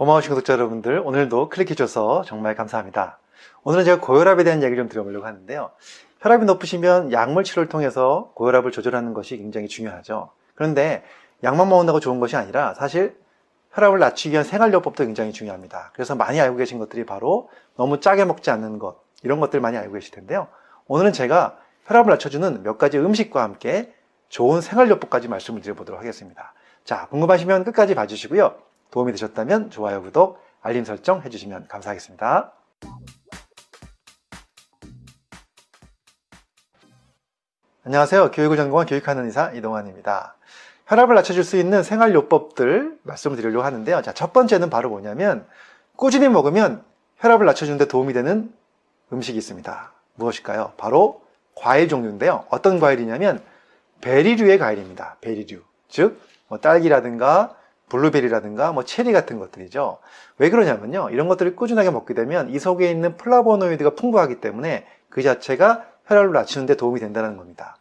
고마우신 구독자 여러분들, 오늘도 클릭해줘서 정말 감사합니다. 오늘은 제가 고혈압에 대한 얘기를 좀 드려보려고 하는데요. 혈압이 높으시면 약물 치료를 통해서 고혈압을 조절하는 것이 굉장히 중요하죠. 그런데 약만 먹는다고 좋은 것이 아니라 사실 혈압을 낮추기 위한 생활요법도 굉장히 중요합니다. 그래서 많이 알고 계신 것들이 바로 너무 짜게 먹지 않는 것, 이런 것들 많이 알고 계실 텐데요. 오늘은 제가 혈압을 낮춰주는 몇 가지 음식과 함께 좋은 생활요법까지 말씀을 드려보도록 하겠습니다. 자, 궁금하시면 끝까지 봐주시고요. 도움이 되셨다면 좋아요, 구독, 알림 설정 해주시면 감사하겠습니다. 안녕하세요. 교육을 전공한 교육하는 의사 이동환입니다. 혈압을 낮춰줄 수 있는 생활요법들 말씀을 드리려고 하는데요. 자, 첫 번째는 바로 뭐냐면 꾸준히 먹으면 혈압을 낮춰주는데 도움이 되는 음식이 있습니다. 무엇일까요? 바로 과일 종류인데요. 어떤 과일이냐면 베리류의 과일입니다. 베리류. 즉, 뭐 딸기라든가 블루베리라든가 뭐 체리 같은 것들이죠. 왜 그러냐면요. 이런 것들을 꾸준하게 먹게 되면 이 속에 있는 플라보노이드가 풍부하기 때문에 그 자체가 혈압을 낮추는 데 도움이 된다는 겁니다.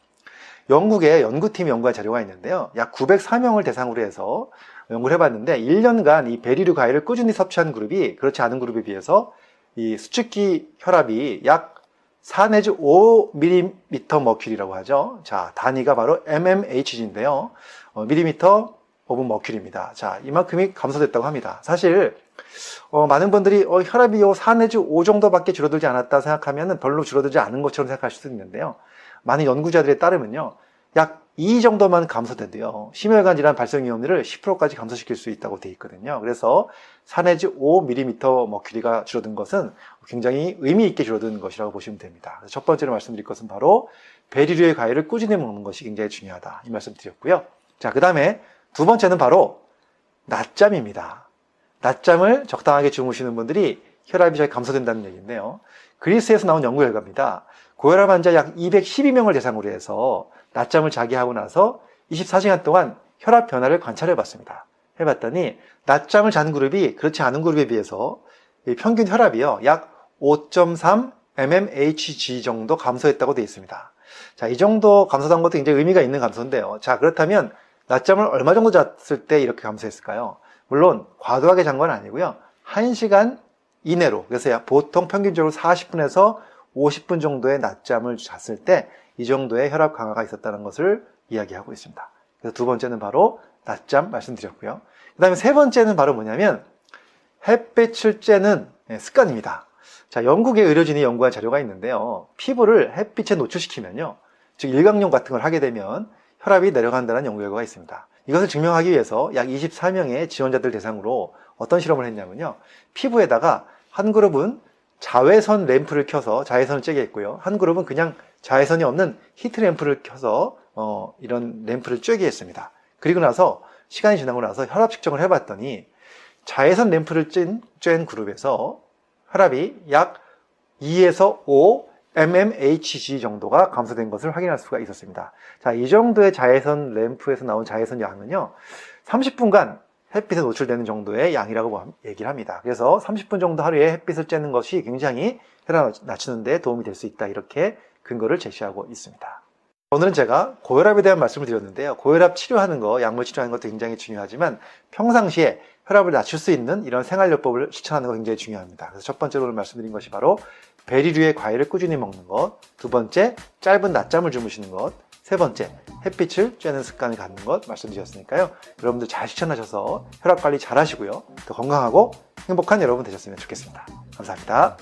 영국에 연구팀 연구한 자료가 있는데요. 약 904명을 대상으로 해서 연구를 해봤는데 1년간 이 베리류 과일을 꾸준히 섭취한 그룹이 그렇지 않은 그룹에 비해서 이 수축기 혈압이 약 4 내지 5mm 머큐리라고 하죠. 자, 단위가 바로 mmHg인데요. 어, 밀리미터 오븐 머큐리입니다. 자, 이만큼이 감소됐다고 합니다. 사실 어, 많은 분들이 어, 혈압이 4 내지 5 정도밖에 줄어들지 않았다 생각하면 별로 줄어들지 않은 것처럼 생각하실 수 있는데요. 많은 연구자들에 따르면요. 약 2 정도만 감소돼도요. 심혈관 질환 발생 위험률을 10%까지 감소시킬 수 있다고 되어 있거든요. 그래서 4 내지 5mm 머큐리가 줄어든 것은 굉장히 의미 있게 줄어든 것이라고 보시면 됩니다. 첫 번째로 말씀드릴 것은 바로 베리류의 과일을 꾸준히 먹는 것이 굉장히 중요하다. 이 말씀 드렸고요. 자, 그 다음에 두 번째는 바로 낮잠입니다. 낮잠을 적당하게 주무시는 분들이 혈압이 잘 감소된다는 얘기인데요. 그리스에서 나온 연구 결과입니다. 고혈압 환자 약 212명을 대상으로 해서 낮잠을 자기 하고 나서 24시간 동안 혈압 변화를 관찰해 봤습니다. 해봤더니 낮잠을 자는 그룹이 그렇지 않은 그룹에 비해서 평균 혈압이요. 약 5.3 mmHg 정도 감소했다고 되어 있습니다. 자, 이 정도 감소한 것도 굉장히 의미가 있는 감소인데요. 자, 그렇다면 낮잠을 얼마 정도 잤을 때 이렇게 감소했을까요? 물론 과도하게 잔 건 아니고요. 1시간 이내로 그래서 보통 평균적으로 40분에서 50분 정도의 낮잠을 잤을 때 이 정도의 혈압 강화가 있었다는 것을 이야기하고 있습니다. 그래서 두 번째는 바로 낮잠 말씀드렸고요. 그 다음에 세 번째는 바로 뭐냐면 햇빛을 쬐는 예, 습관입니다. 자, 영국의 의료진이 연구한 자료가 있는데요. 피부를 햇빛에 노출시키면요. 즉 일광욕 같은 걸 하게 되면 혈압이 내려간다는 연구 결과가 있습니다. 이것을 증명하기 위해서 약 24명의 지원자들 대상으로 어떤 실험을 했냐면요. 피부에다가 한 그룹은 자외선 램프를 켜서 자외선을 쬐게 했고요. 한 그룹은 그냥 자외선이 없는 히트 램프를 켜서 어, 이런 램프를 쬐게 했습니다. 그리고 나서 시간이 지나고 나서 혈압 측정을 해봤더니 자외선 램프를 찐, 쬐는 그룹에서 혈압이 약 2에서 5 mmHg 정도가 감소된 것을 확인할 수가 있었습니다. 자, 이 정도의 자외선 램프에서 나온 자외선 양은요, 30분간 햇빛에 노출되는 정도의 양이라고 뭐 얘기를 합니다. 그래서 30분 정도 하루에 햇빛을 쬐는 것이 굉장히 혈압 낮추는 데 도움이 될 수 있다. 이렇게 근거를 제시하고 있습니다. 오늘은 제가 고혈압에 대한 말씀을 드렸는데요. 고혈압 치료하는 거, 약물 치료하는 것도 굉장히 중요하지만 평상시에 혈압을 낮출 수 있는 이런 생활요법을 실천하는 거 굉장히 중요합니다. 그래서 첫 번째로 오늘 말씀드린 것이 바로 베리류의 과일을 꾸준히 먹는 것, 두 번째 짧은 낮잠을 주무시는 것, 세 번째 햇빛을 쬐는 습관을 갖는 것 말씀드렸으니까요. 여러분들 잘 실천하셔서 혈압 관리 잘 하시고요. 더 건강하고 행복한 여러분 되셨으면 좋겠습니다. 감사합니다.